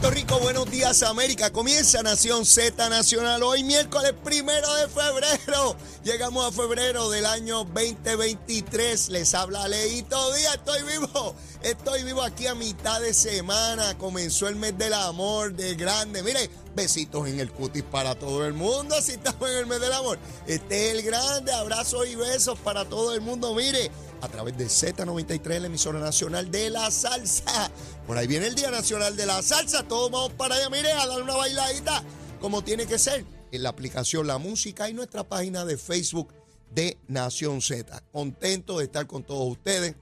Puerto Rico, buenos días América. Comienza Nación Z Nacional hoy miércoles primero de febrero. Llegamos a febrero del año 2023. Les habla Leito Díaz. Estoy vivo. Estoy vivo aquí a mitad de semana. Comenzó el mes del amor de grande. Mire, besitos en el cutis para todo el mundo. Así estamos en el mes del amor. Este es el grande. Abrazos y besos para todo el mundo. Mire a través de Z93, la emisora nacional de la salsa. Por ahí viene el Día Nacional de la Salsa. Todos vamos para allá, mire, a dar una bailadita como tiene que ser. En la aplicación La Música y nuestra página de Facebook de Nación Z. Contento de estar con todos ustedes,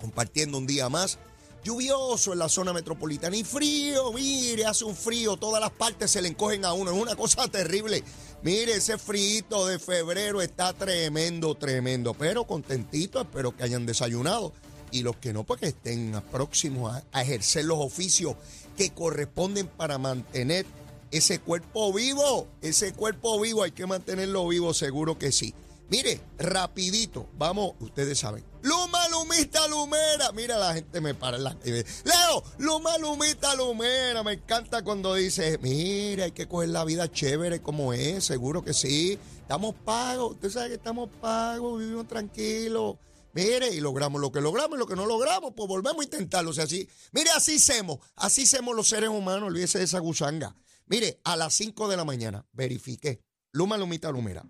compartiendo un día más. Lluvioso en la zona metropolitana y frío, mire, hace un frío, todas las partes se le encogen a uno, es una cosa terrible. Mire, ese frío de febrero está tremendo, tremendo, pero contentito, espero que hayan desayunado. Y los que no, pues que estén próximos a, ejercer los oficios que corresponden para mantener ese cuerpo vivo. Ese cuerpo vivo hay que mantenerlo vivo, seguro que sí. Mire, rapidito, vamos, ustedes saben. Luma, lumita, lumera. Mira, la gente me para la Leo, luma, lumita, lumera. Me encanta cuando dice, mire, hay que coger la vida chévere como es, seguro que sí. Estamos pagos, usted sabe que estamos pagos, vivimos tranquilos. Mire, y logramos lo que logramos y lo que no logramos, pues volvemos a intentarlo. O sea, así, mire, así hacemos, así hacemos los seres humanos, olvídese de esa gusanga. Mire, a las 5 de la mañana verifiqué, Luma, lumita, lumera.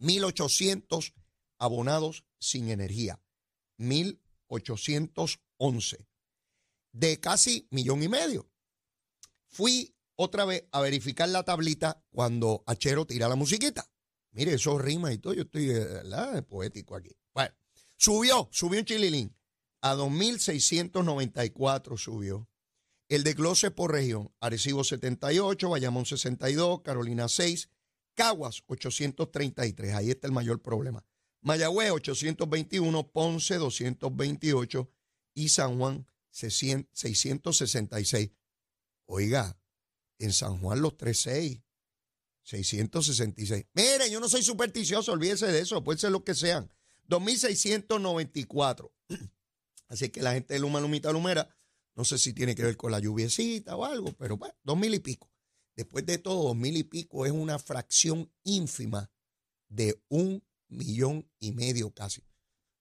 1.800 abonados sin energía. 1.811. De casi millón y medio. Fui otra vez a verificar la tablita cuando Achero tira la musiquita. Mire, eso rima y todo. Yo estoy ¿verdad? poético aquí. Bueno, subió, subió en Chililín. A 2.694 subió. El desglose por región. Arecibo 78, Bayamón 62, Carolina 6, Caguas 833, ahí está el mayor problema. Mayagüez 821, Ponce 228 y San Juan 666. Oiga, en San Juan los 36, 666. Mire, yo no soy supersticioso, olvídese de eso, puede ser lo que sean. 2694. Así que la gente de Luma, Lumita, Lumera, no sé si tiene que ver con la lluviecita o algo, pero bueno, dos mil y pico. Después de todo, dos mil y pico es una fracción ínfima de un millón y medio casi.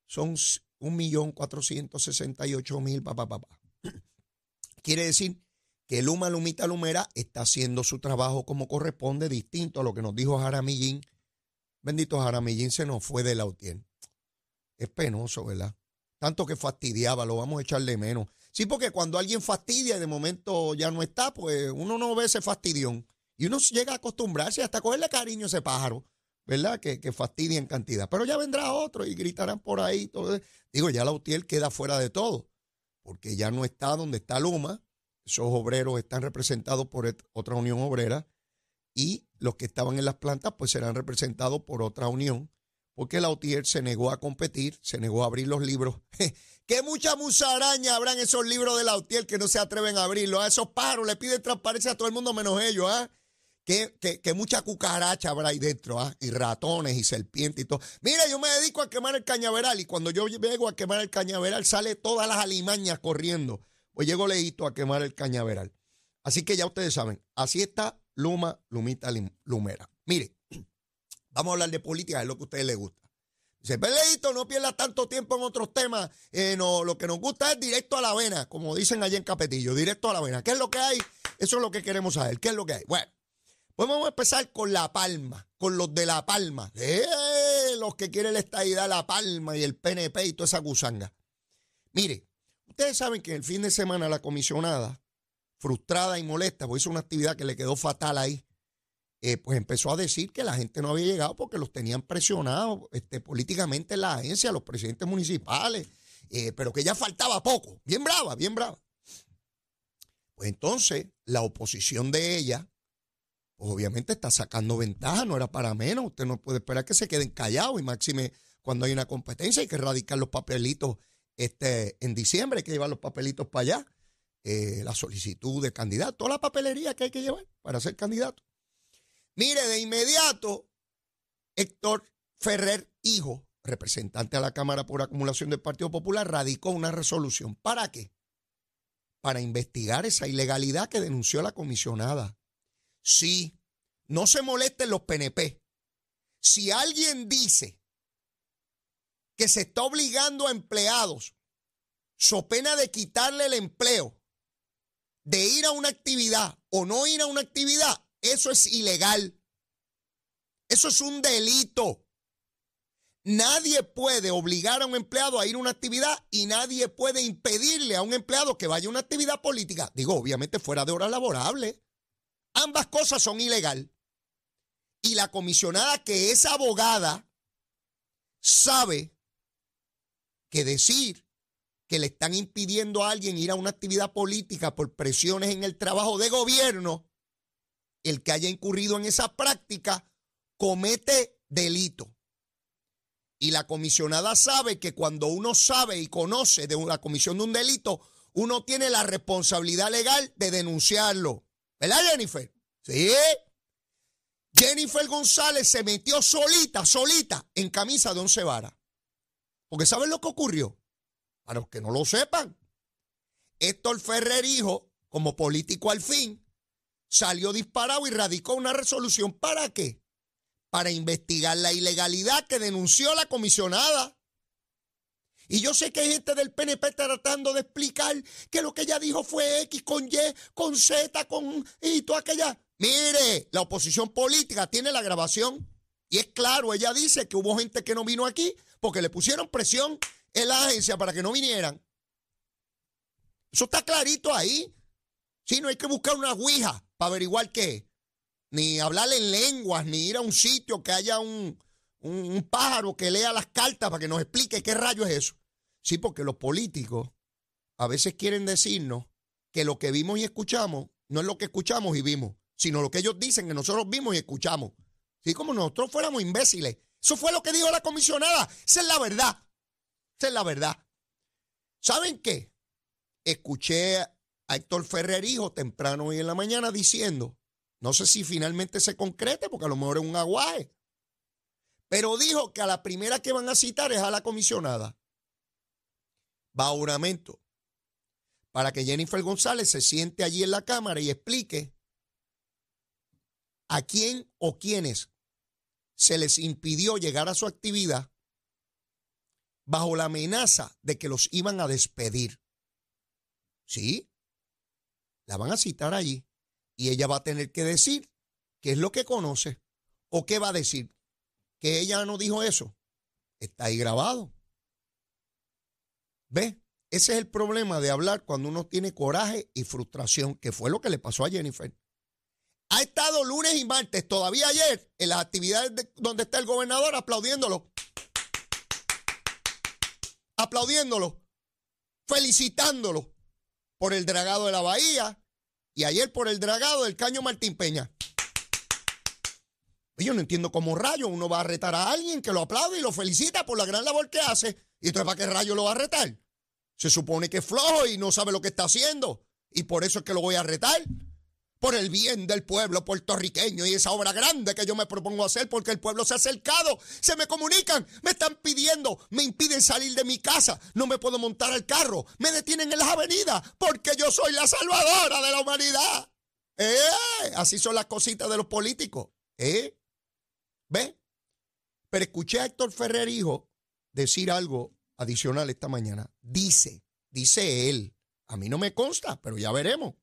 Son un millón cuatrocientos sesenta y ocho mil, papá, papá. Quiere decir que Luma Lumita Lumera está haciendo su trabajo como corresponde, distinto a lo que nos dijo Jaramillín. Bendito Jaramillín se nos fue de la UTIEN. Es penoso, ¿verdad? Tanto que fastidiaba, lo vamos a echar de menos. Sí, porque cuando alguien fastidia y de momento ya no está, pues uno no ve ese fastidión. Y uno llega a acostumbrarse hasta cogerle cariño a ese pájaro, ¿verdad? Que, que fastidia en cantidad. Pero ya vendrá otro y gritarán por ahí. Todo. Digo, ya la UTIEL queda fuera de todo, porque ya no está donde está Luma. Esos obreros están representados por otra unión obrera y los que estaban en las plantas pues serán representados por otra unión, porque la UTIEL se negó a competir, se negó a abrir los libros. Que mucha musaraña habrá en esos libros de Lautier que no se atreven a abrirlo. A esos pájaros le piden transparencia a todo el mundo menos ellos. ¿ah? Que, que, mucha cucaracha habrá ahí dentro, ¿ah? y ratones y serpientes y todo. Mira, yo me dedico a quemar el cañaveral y cuando yo llego a quemar el cañaveral sale todas las alimañas corriendo. Pues llego leíto a quemar el cañaveral. Así que ya ustedes saben, así está Luma, Lumita, Lumera. Mire, vamos a hablar de política, es lo que a ustedes les gusta. Dice, Peleito, no pierdas tanto tiempo en otros temas. Eh, no, lo que nos gusta es directo a la vena, como dicen allí en Capetillo, directo a la vena. ¿Qué es lo que hay? Eso es lo que queremos saber. ¿Qué es lo que hay? Bueno, vamos a empezar con La Palma, con los de La Palma. Eh, los que quieren la estadidad La Palma y el PNP y toda esa gusanga. Mire, ustedes saben que el fin de semana la comisionada, frustrada y molesta, pues hizo una actividad que le quedó fatal ahí eh, pues empezó a decir que la gente no había llegado porque los tenían presionados este, políticamente en la agencia, los presidentes municipales, eh, pero que ya faltaba poco. Bien brava, bien brava. Pues entonces la oposición de ella, obviamente está sacando ventaja, no era para menos. Usted no puede esperar que se queden callados y máxime cuando hay una competencia hay que erradicar los papelitos este, en diciembre, hay que llevar los papelitos para allá. Eh, la solicitud de candidato, toda la papelería que hay que llevar para ser candidato. Mire, de inmediato, Héctor Ferrer, hijo, representante a la Cámara por acumulación del Partido Popular, radicó una resolución. ¿Para qué? para investigar esa ilegalidad que denunció la comisionada. Sí, no se molesten los PNP. Si alguien dice que se está obligando a empleados, so pena de quitarle el empleo, de ir a una actividad o no ir a una actividad, eso es ilegal. Eso es un delito. Nadie puede obligar a un empleado a ir a una actividad y nadie puede impedirle a un empleado que vaya a una actividad política. Digo, obviamente fuera de hora laborable. Ambas cosas son ilegal. Y la comisionada que es abogada sabe que decir que le están impidiendo a alguien ir a una actividad política por presiones en el trabajo de gobierno, el que haya incurrido en esa práctica comete delito. Y la comisionada sabe que cuando uno sabe y conoce de la comisión de un delito, uno tiene la responsabilidad legal de denunciarlo. ¿Verdad, Jennifer? Sí. Jennifer González se metió solita, solita, en camisa de once varas. Porque ¿saben lo que ocurrió? Para los que no lo sepan, Héctor Ferrer, hijo, como político al fin, salió disparado y radicó una resolución. ¿Para qué? para investigar la ilegalidad que denunció la comisionada. Y yo sé que hay gente del PNP tratando de explicar que lo que ella dijo fue X con Y, con Z, con y toda aquella. Mire, la oposición política tiene la grabación y es claro, ella dice que hubo gente que no vino aquí porque le pusieron presión en la agencia para que no vinieran. Eso está clarito ahí. Si no hay que buscar una ouija para averiguar qué ni hablar en lenguas, ni ir a un sitio que haya un, un, pájaro que lea las cartas para que nos explique qué rayo es eso. Sí, porque los políticos a veces quieren decirnos que lo que vimos y escuchamos no es lo que escuchamos y vimos, sino lo que ellos dicen que nosotros vimos y escuchamos. Sí, como nosotros fuéramos imbéciles. Eso fue lo que dijo la comisionada. Esa es la verdad. Esa es la verdad. ¿Saben qué? Escuché a Héctor Ferrer, hijo, temprano hoy en la mañana diciendo no sé si finalmente se concrete, porque a lo mejor es un aguaje. Pero dijo que a la primera que van a citar es a la comisionada. Juramento. Para que Jennifer González se siente allí en la Cámara y explique a quién o quiénes se les impidió llegar a su actividad bajo la amenaza de que los iban a despedir. ¿Sí? La van a citar allí. Y ella va a tener que decir qué es lo que conoce o qué va a decir. Que ella no dijo eso. Está ahí grabado. ¿Ve? Ese es el problema de hablar cuando uno tiene coraje y frustración, que fue lo que le pasó a Jennifer. Ha estado lunes y martes, todavía ayer, en las actividades donde está el gobernador aplaudiéndolo. Aplaudiéndolo. Felicitándolo por el dragado de la bahía, y ayer por el dragado del caño Martín Peña. Yo no entiendo cómo rayo uno va a retar a alguien que lo aplaude y lo felicita por la gran labor que hace. ¿Y entonces para qué rayo lo va a retar? Se supone que es flojo y no sabe lo que está haciendo. Y por eso es que lo voy a retar por el bien del pueblo puertorriqueño y esa obra grande que yo me propongo hacer porque el pueblo se ha acercado, se me comunican, me están pidiendo, me impiden salir de mi casa, no me puedo montar al carro, me detienen en las avenidas porque yo soy la salvadora de la humanidad. ¿Eh? Así son las cositas de los políticos. ¿Eh? ¿Ve? Pero escuché a Héctor Ferrer, hijo, decir algo adicional esta mañana. Dice, dice él, a mí no me consta, pero ya veremos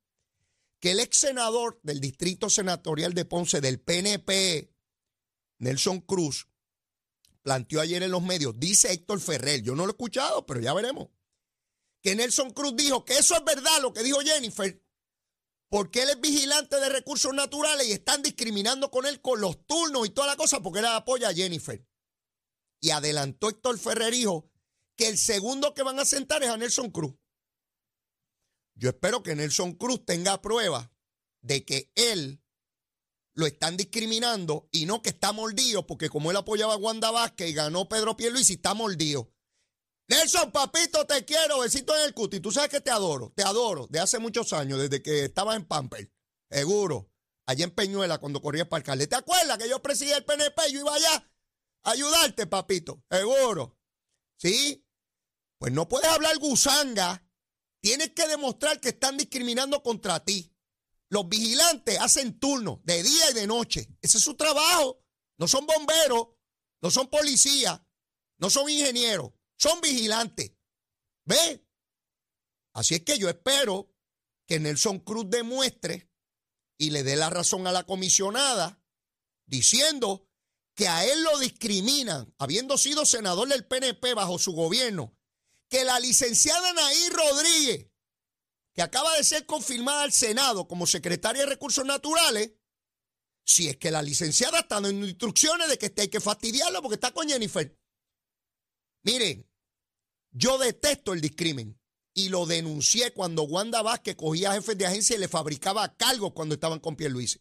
que el ex senador del Distrito Senatorial de Ponce del PNP, Nelson Cruz, planteó ayer en los medios, dice Héctor Ferrer, yo no lo he escuchado, pero ya veremos, que Nelson Cruz dijo que eso es verdad lo que dijo Jennifer, porque él es vigilante de recursos naturales y están discriminando con él con los turnos y toda la cosa porque él apoya a Jennifer. Y adelantó Héctor Ferrer, dijo que el segundo que van a sentar es a Nelson Cruz. Yo espero que Nelson Cruz tenga prueba de que él lo están discriminando y no que está mordido, porque como él apoyaba a Wanda Vázquez y ganó Pedro y está mordido. Nelson, papito, te quiero, besito en el cuti. Tú sabes que te adoro, te adoro, de hace muchos años, desde que estaba en Pamper, seguro, allá en Peñuela, cuando corría para alcalde. ¿Te acuerdas que yo presidía el PNP yo iba allá a ayudarte, papito? Seguro. ¿Sí? Pues no puedes hablar gusanga tienes que demostrar que están discriminando contra ti. Los vigilantes hacen turno de día y de noche. Ese es su trabajo. No son bomberos, no son policías, no son ingenieros, son vigilantes. ¿Ve? Así es que yo espero que Nelson Cruz demuestre y le dé la razón a la comisionada diciendo que a él lo discriminan, habiendo sido senador del PNP bajo su gobierno, que la licenciada Naí Rodríguez, que acaba de ser confirmada al Senado como secretaria de Recursos Naturales, si es que la licenciada está dando instrucciones de que hay que fastidiarlo porque está con Jennifer. Miren, yo detesto el discrimen y lo denuncié cuando Wanda Vázquez cogía jefes de agencia y le fabricaba cargos cuando estaban con Luis.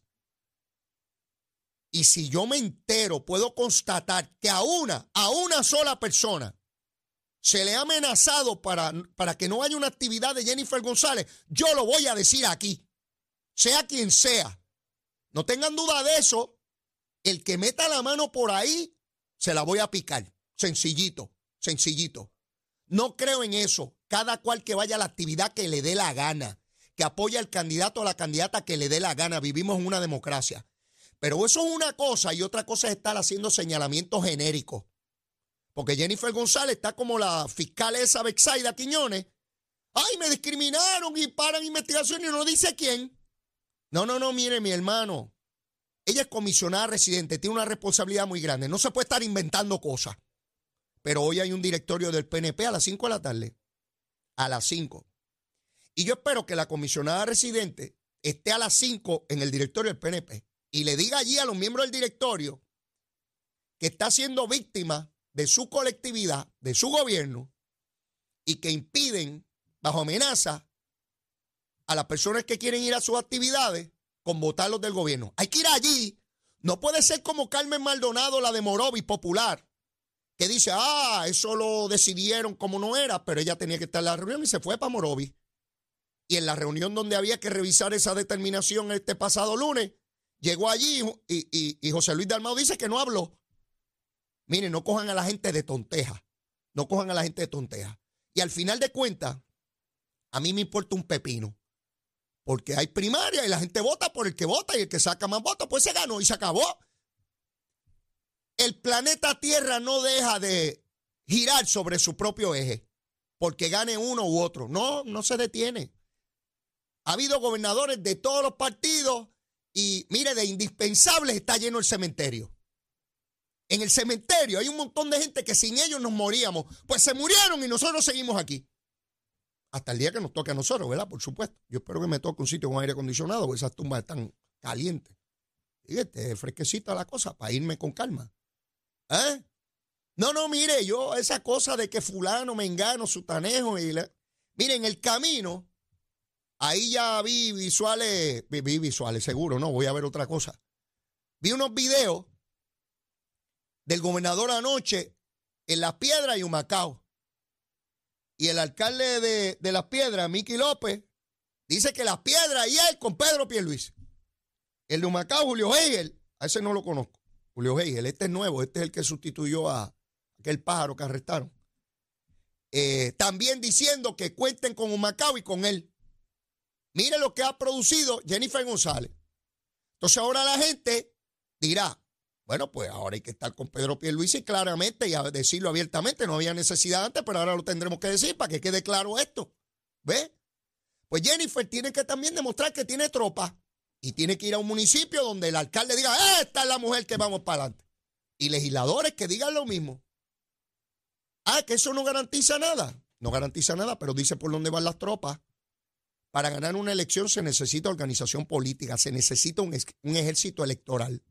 Y si yo me entero, puedo constatar que a una, a una sola persona se le ha amenazado para, para que no haya una actividad de Jennifer González, yo lo voy a decir aquí, sea quien sea. No tengan duda de eso. El que meta la mano por ahí, se la voy a picar. Sencillito, sencillito. No creo en eso. Cada cual que vaya a la actividad que le dé la gana, que apoye al candidato o la candidata que le dé la gana. Vivimos en una democracia. Pero eso es una cosa y otra cosa es estar haciendo señalamientos genéricos. Porque Jennifer González está como la fiscal esa Bexaida Quiñones. Ay, me discriminaron y paran investigación y no dice quién. No, no, no, mire, mi hermano. Ella es comisionada residente, tiene una responsabilidad muy grande. No se puede estar inventando cosas. Pero hoy hay un directorio del PNP a las 5 de la tarde. A las 5. Y yo espero que la comisionada residente esté a las 5 en el directorio del PNP y le diga allí a los miembros del directorio que está siendo víctima de su colectividad, de su gobierno, y que impiden, bajo amenaza, a las personas que quieren ir a sus actividades con votarlos del gobierno. Hay que ir allí. No puede ser como Carmen Maldonado, la de Morovis Popular, que dice, ah, eso lo decidieron como no era, pero ella tenía que estar en la reunión y se fue para Morovis. Y en la reunión donde había que revisar esa determinación este pasado lunes, llegó allí y, José Luis Dalmao dice que no habló. Miren, no cojan a la gente de tonteja. No cojan a la gente de tonteja. Y al final de cuentas, a mí me importa un pepino. Porque hay primaria y la gente vota por el que vota y el que saca más votos, pues se ganó y se acabó el planeta Tierra no deja de girar sobre su propio eje porque gane uno u otro. No, no se detiene. Ha habido gobernadores de todos los partidos y mire, de indispensables está lleno el cementerio. En el cementerio hay un montón de gente que sin ellos nos moríamos. Pues se murieron y nosotros seguimos aquí. Hasta el día que nos toque a nosotros, ¿verdad? Por supuesto. Yo espero que me toque un sitio con aire acondicionado, porque esas tumbas están calientes. Fíjate, fresquecita la cosa para irme con calma. ¿Eh? No, no, mire, yo esa cosa de que fulano, me engano, sutanejo, y mire, en el camino, ahí ya vi visuales, vi, visuales, seguro, no, voy a ver otra cosa. Vi unos videos del gobernador anoche en Las Piedras y Humacao. Y el alcalde de, de Las Piedras, Miki López, dice que Las Piedras y él con Pedro Pierluis. El de Humacao, Julio Hegel, a ese no lo conozco. Julio Hegel, este es nuevo, este es el que sustituyó a aquel pájaro que arrestaron. Eh, también diciendo que cuenten con un Macao y con él. Mire lo que ha producido Jennifer González. Entonces ahora la gente dirá, bueno, pues ahora hay que estar con Pedro Pierluisi claramente y a decirlo abiertamente. No había necesidad antes, pero ahora lo tendremos que decir para que quede claro esto. ¿Ve? Pues Jennifer tiene que también demostrar que tiene tropa y tiene que ir a un municipio donde el alcalde diga, esta es la mujer que vamos para adelante. Y legisladores que digan lo mismo. Ah, que eso no garantiza nada. No garantiza nada, pero dice por dónde van las tropas. Para ganar una elección se necesita organización política, se necesita un, ejército electoral.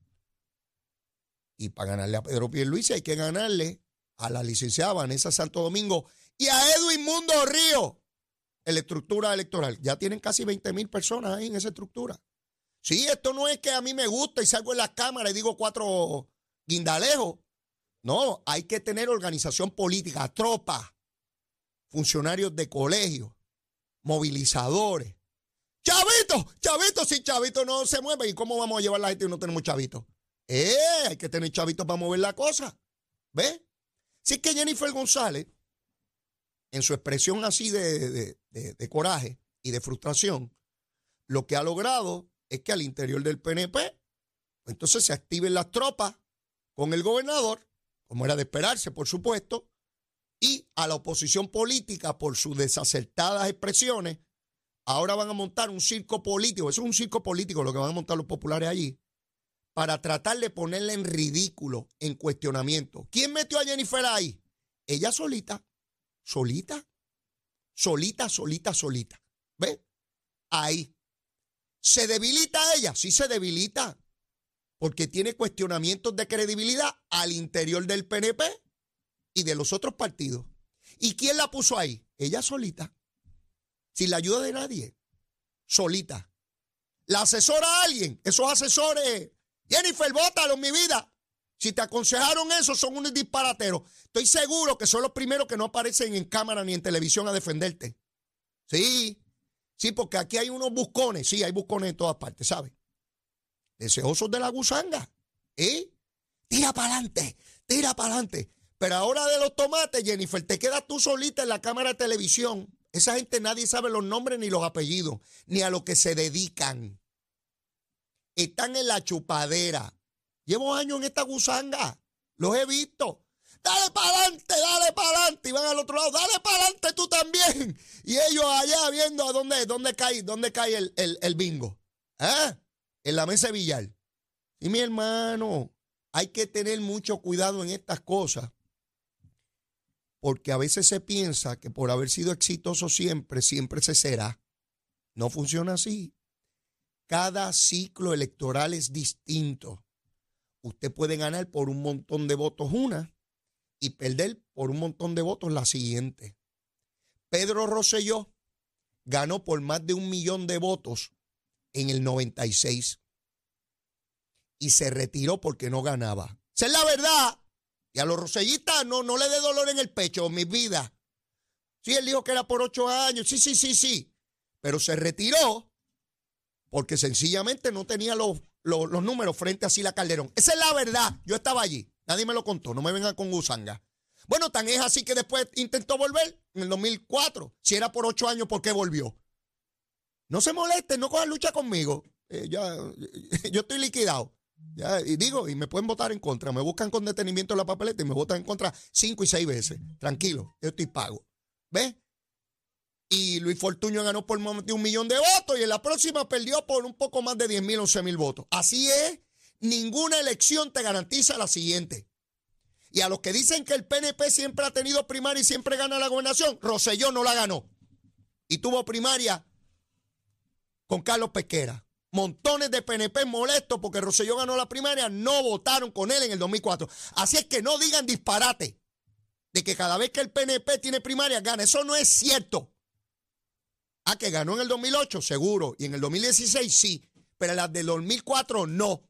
Y para ganarle a Pedro Pierluisi hay que ganarle a la licenciada Vanessa Santo Domingo y a Edwin Mundo Río en la estructura electoral. Ya tienen casi 20 mil personas ahí en esa estructura. Sí, esto no es que a mí me gusta y salgo en la cámara y digo cuatro guindalejos. No, hay que tener organización política, tropas, funcionarios de colegio, movilizadores. Chavito, chavito, si chavito no se mueve, ¿y cómo vamos a llevar la gente si no tenemos chavitos? Eh, hay que tener chavitos para mover la cosa. ¿Ves? Si es que Jennifer González en su expresión así de, de coraje y de frustración, lo que ha logrado es que al interior del PNP, entonces se activen las tropas con el gobernador, como era de esperarse, por supuesto, y a la oposición política por sus desacertadas expresiones, ahora van a montar un circo político, eso es un circo político lo que van a montar los populares allí, para tratar de ponerle en ridículo, en cuestionamiento. ¿Quién metió a Jennifer ahí? Ella solita, solita, solita, solita, solita. ¿Ve? Ahí. ¿Se debilita ella? Sí se debilita, porque tiene cuestionamientos de credibilidad al interior del PNP y de los otros partidos. ¿Y quién la puso ahí? Ella solita, sin la ayuda de nadie, solita. ¿La asesora a alguien? Esos asesores, Jennifer, bótalo mi vida. Si te aconsejaron eso, son unos disparateros. Estoy seguro que son los primeros que no aparecen en cámara ni en televisión a defenderte. Sí, sí, porque aquí hay unos buscones. Sí, hay buscones en todas partes, ¿sabes? Deseosos de la gusanga. ¿Eh? Tira para adelante, tira para adelante. Pero ahora de los tomates, Jennifer, te quedas tú solita en la cámara de televisión. Esa gente nadie sabe los nombres ni los apellidos, ni a lo que se dedican. Están en la chupadera. Llevo años en esta gusanga. Los he visto. Dale para adelante, dale para adelante. Y van al otro lado, dale para adelante tú también. Y ellos allá viendo a dónde, dónde cae, dónde cae el, el bingo. ¿Ah? En la mesa de billar. Y mi hermano, hay que tener mucho cuidado en estas cosas porque a veces se piensa que por haber sido exitoso siempre, siempre se será. No funciona así. Cada ciclo electoral es distinto. Usted puede ganar por un montón de votos una y perder por un montón de votos la siguiente. Pedro Rosselló ganó por más de un millón de votos en el 96 y se retiró porque no ganaba. Esa es la verdad. Y a los rosellistas no, no le dé dolor en el pecho, mi vida. Sí, él dijo que era por ocho años. Sí, sí, sí, sí. Pero se retiró porque sencillamente no tenía los, los, números frente a Sila Calderón. Esa es la verdad. Yo estaba allí. Nadie me lo contó. No me vengan con gusanga. Bueno, tan es así que después intentó volver en el 2004. Si era por ocho años, ¿por qué volvió? No se moleste, no cojan lucha conmigo. Eh, ya, yo estoy liquidado. Ya, y digo, y me pueden votar en contra. Me buscan con detenimiento en la papeleta y me votan en contra cinco y seis veces. Tranquilo, yo estoy pago. ¿Ves? Y Luis Fortuño ganó por más de un millón de votos y en la próxima perdió por un poco más de 10 mil, 11 mil votos. Así es, ninguna elección te garantiza la siguiente. Y a los que dicen que el PNP siempre ha tenido primaria y siempre gana la gobernación, Roselló no la ganó. Y tuvo primaria con Carlos Pesquera. Montones de PNP molestos porque Roselló ganó la primaria, no votaron con él en el 2004. Así es que no digan disparate de que cada vez que el PNP tiene primaria gana. Eso no es cierto. Ah, que ganó en el 2008, seguro. Y en el 2016 sí. Pero las del 2004 no.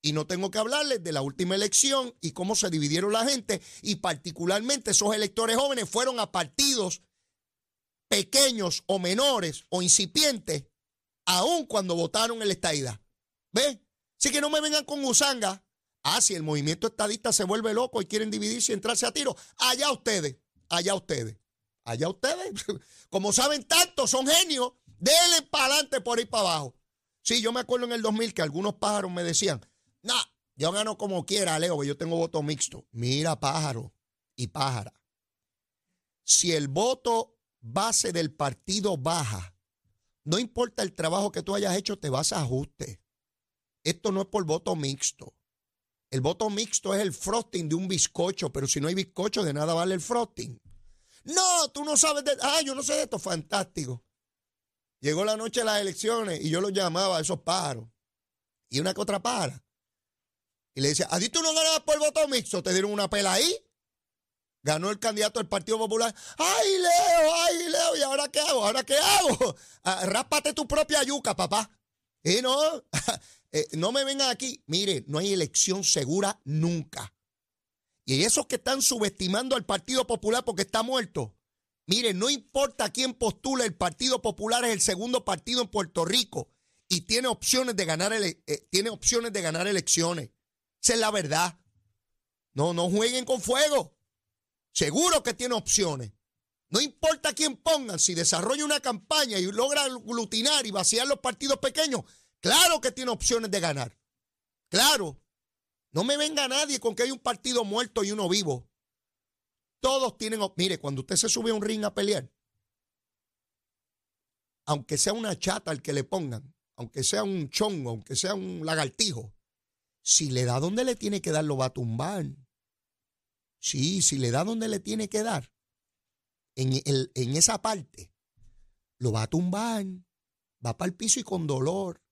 Y no tengo que hablarles de la última elección y cómo se dividieron la gente. Y particularmente esos electores jóvenes fueron a partidos pequeños o menores o incipientes aun cuando votaron en la estadidad. ¿Ve? Así que no me vengan con usanga. Ah, si el movimiento estadista se vuelve loco y quieren dividirse y entrarse a tiro, allá ustedes, allá ustedes, allá ustedes. Como saben tanto, son genios, denle para adelante por ahí para abajo. Sí, yo me acuerdo en el 2000 que algunos pájaros me decían, no, yo gano como quiera, Leo, yo tengo voto mixto. Mira, pájaro y pájara. Si el voto base del partido baja, no importa el trabajo que tú hayas hecho, te vas a ajuste. Esto no es por voto mixto. El voto mixto es el frosting de un bizcocho, pero si no hay bizcocho, de nada vale el frosting. No, tú no sabes de. Ah, yo no sé de esto, fantástico. Llegó la noche de las elecciones y yo los llamaba a esos pájaros. Y una que otra para. Y le decía, ¿a ti tú no ganabas por voto mixto? ¿Te dieron una pela ahí? Ganó el candidato del Partido Popular. ¡Ay, Leo! ¡Ay, Leo! ¿Y ahora qué hago? ¿Ahora qué hago? Ah, rápate tu propia yuca, papá. Y no, eh, no me vengan aquí. Mire, no hay elección segura nunca. Y esos que están subestimando al Partido Popular porque está muerto. Mire, no importa quién postula, el Partido Popular es el segundo partido en Puerto Rico y tiene opciones de ganar, eh, tiene opciones de ganar elecciones. Esa es la verdad. No, no jueguen con fuego. Seguro que tiene opciones. No importa quién pongan, si desarrolla una campaña y logra aglutinar y vaciar los partidos pequeños, claro que tiene opciones de ganar. Claro. No me venga nadie con que hay un partido muerto y uno vivo. Todos tienen. Mire, cuando usted se sube a un ring a pelear, aunque sea una chata al que le pongan, aunque sea un chongo, aunque sea un lagartijo, si le da donde le tiene que dar, lo va a tumbar. Sí, si le da donde le tiene que dar, en, en esa parte, lo va a tumbar, va para el piso y con dolor.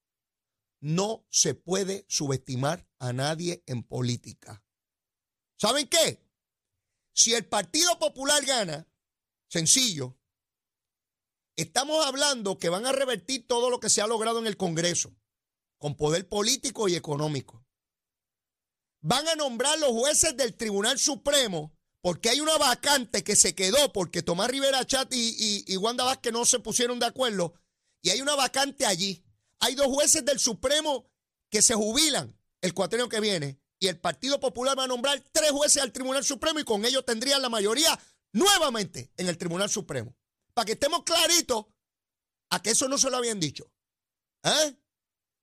No se puede subestimar a nadie en política. ¿Saben qué? Si el Partido Popular gana, sencillo, estamos hablando que van a revertir todo lo que se ha logrado en el Congreso, con poder político y económico. Van a nombrar los jueces del Tribunal Supremo porque hay una vacante que se quedó porque Tomás Rivera Chat y, y, Wanda Vázquez no se pusieron de acuerdo y hay una vacante allí. Hay dos jueces del Supremo que se jubilan el cuatrienio que viene y el Partido Popular va a nombrar tres jueces al Tribunal Supremo y con ellos tendrían la mayoría nuevamente en el Tribunal Supremo. Para que estemos claritos a que eso no se lo habían dicho. ¿Eh?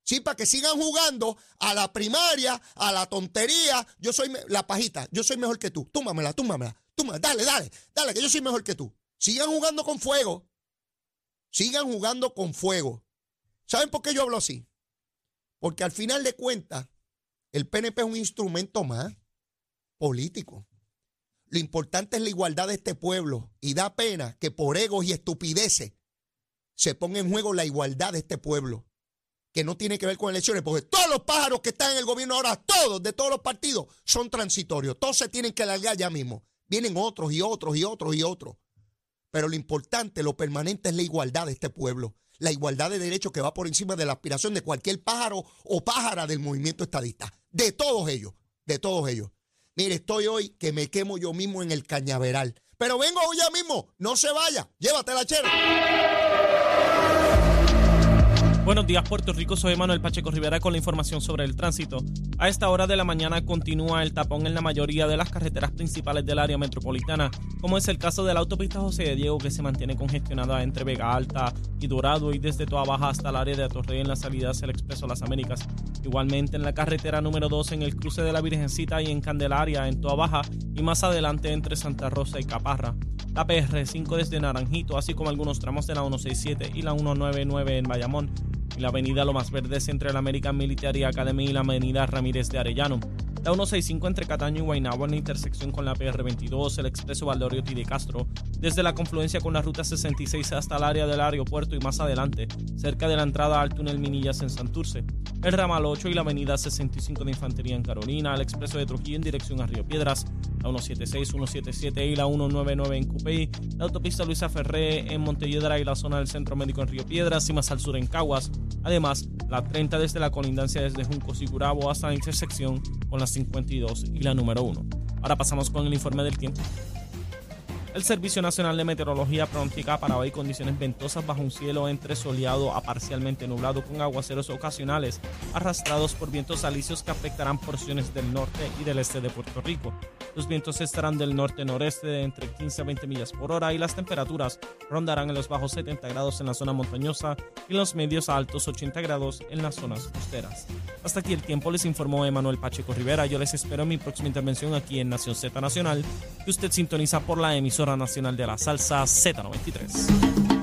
Sí, para que sigan jugando a la primaria, a la tontería. Yo soy la pajita, yo soy mejor que tú. Túmamela, túmamela. Túmamela. Dale, dale, dale, que yo soy mejor que tú. Sigan jugando con fuego. Sigan jugando con fuego. ¿Saben por qué yo hablo así? Porque al final de cuentas, el PNP es un instrumento más político. Lo importante es la igualdad de este pueblo y da pena que por egos y estupideces se ponga en juego la igualdad de este pueblo que no tiene que ver con elecciones, porque todos los pájaros que están en el gobierno ahora, todos, de todos los partidos, son transitorios. Todos se tienen que largar ya mismo. Vienen otros y otros y otros y otros. Pero lo importante, lo permanente es la igualdad de este pueblo. La igualdad de derechos que va por encima de la aspiración de cualquier pájaro o pájara del movimiento estadista. De todos ellos, de todos ellos. Mire, estoy hoy que me quemo yo mismo en el cañaveral. Pero vengo hoy ya mismo, no se vaya, llévatela, chero. Buenos días, Puerto Rico. Soy Manuel Pacheco Rivera con la información sobre el tránsito. A esta hora de la mañana continúa el tapón en la mayoría de las carreteras principales del área metropolitana, como es el caso de la autopista José de Diego, que se mantiene congestionada entre Vega Alta y Dorado y desde Toa Baja hasta el área de Atorrey en la salida hacia el Expreso Las Américas. Igualmente en la carretera número 2 en el cruce de la Virgencita y en Candelaria en Toa Baja y más adelante entre Santa Rosa y Caparra. La PR5 desde Naranjito, así como algunos tramos de la 167 y la 199 en Bayamón la avenida Lomas Verdes entre la American Military Academy y la avenida Ramírez de Arellano. La 165 entre Cataño y Guaynabo en la intersección con la PR22, el expreso Valdoriotti de Castro, desde la confluencia con la ruta 66 hasta el área del aeropuerto y más adelante, cerca de la entrada al túnel Minillas en Santurce. El ramal 8 y la avenida 65 de Infantería en Carolina, el expreso de Trujillo en dirección a Río Piedras, la 176, 177 y la 199 en Cupey, la autopista Luisa Ferré en Montelledra y la zona del Centro Médico en Río Piedras y más al sur en Caguas. Además, la 30 desde la colindancia desde Juncos y Curabo hasta la intersección con las 52 y la número 1. Ahora pasamos con el informe del tiempo. El Servicio Nacional de Meteorología pronostica para hoy condiciones ventosas bajo un cielo entre soleado a parcialmente nublado con aguaceros ocasionales arrastrados por vientos alisios que afectarán porciones del norte y del este de Puerto Rico. Los vientos estarán del norte-noreste de entre 15 a 20 millas por hora y las temperaturas rondarán en los bajos 70 grados en la zona montañosa y en los medios a altos 80 grados en las zonas costeras. Hasta aquí el tiempo les informó Emanuel Pacheco Rivera. Yo les espero en mi próxima intervención aquí en Nación Z Nacional, que usted sintoniza por la emisora nacional de la salsa Z93.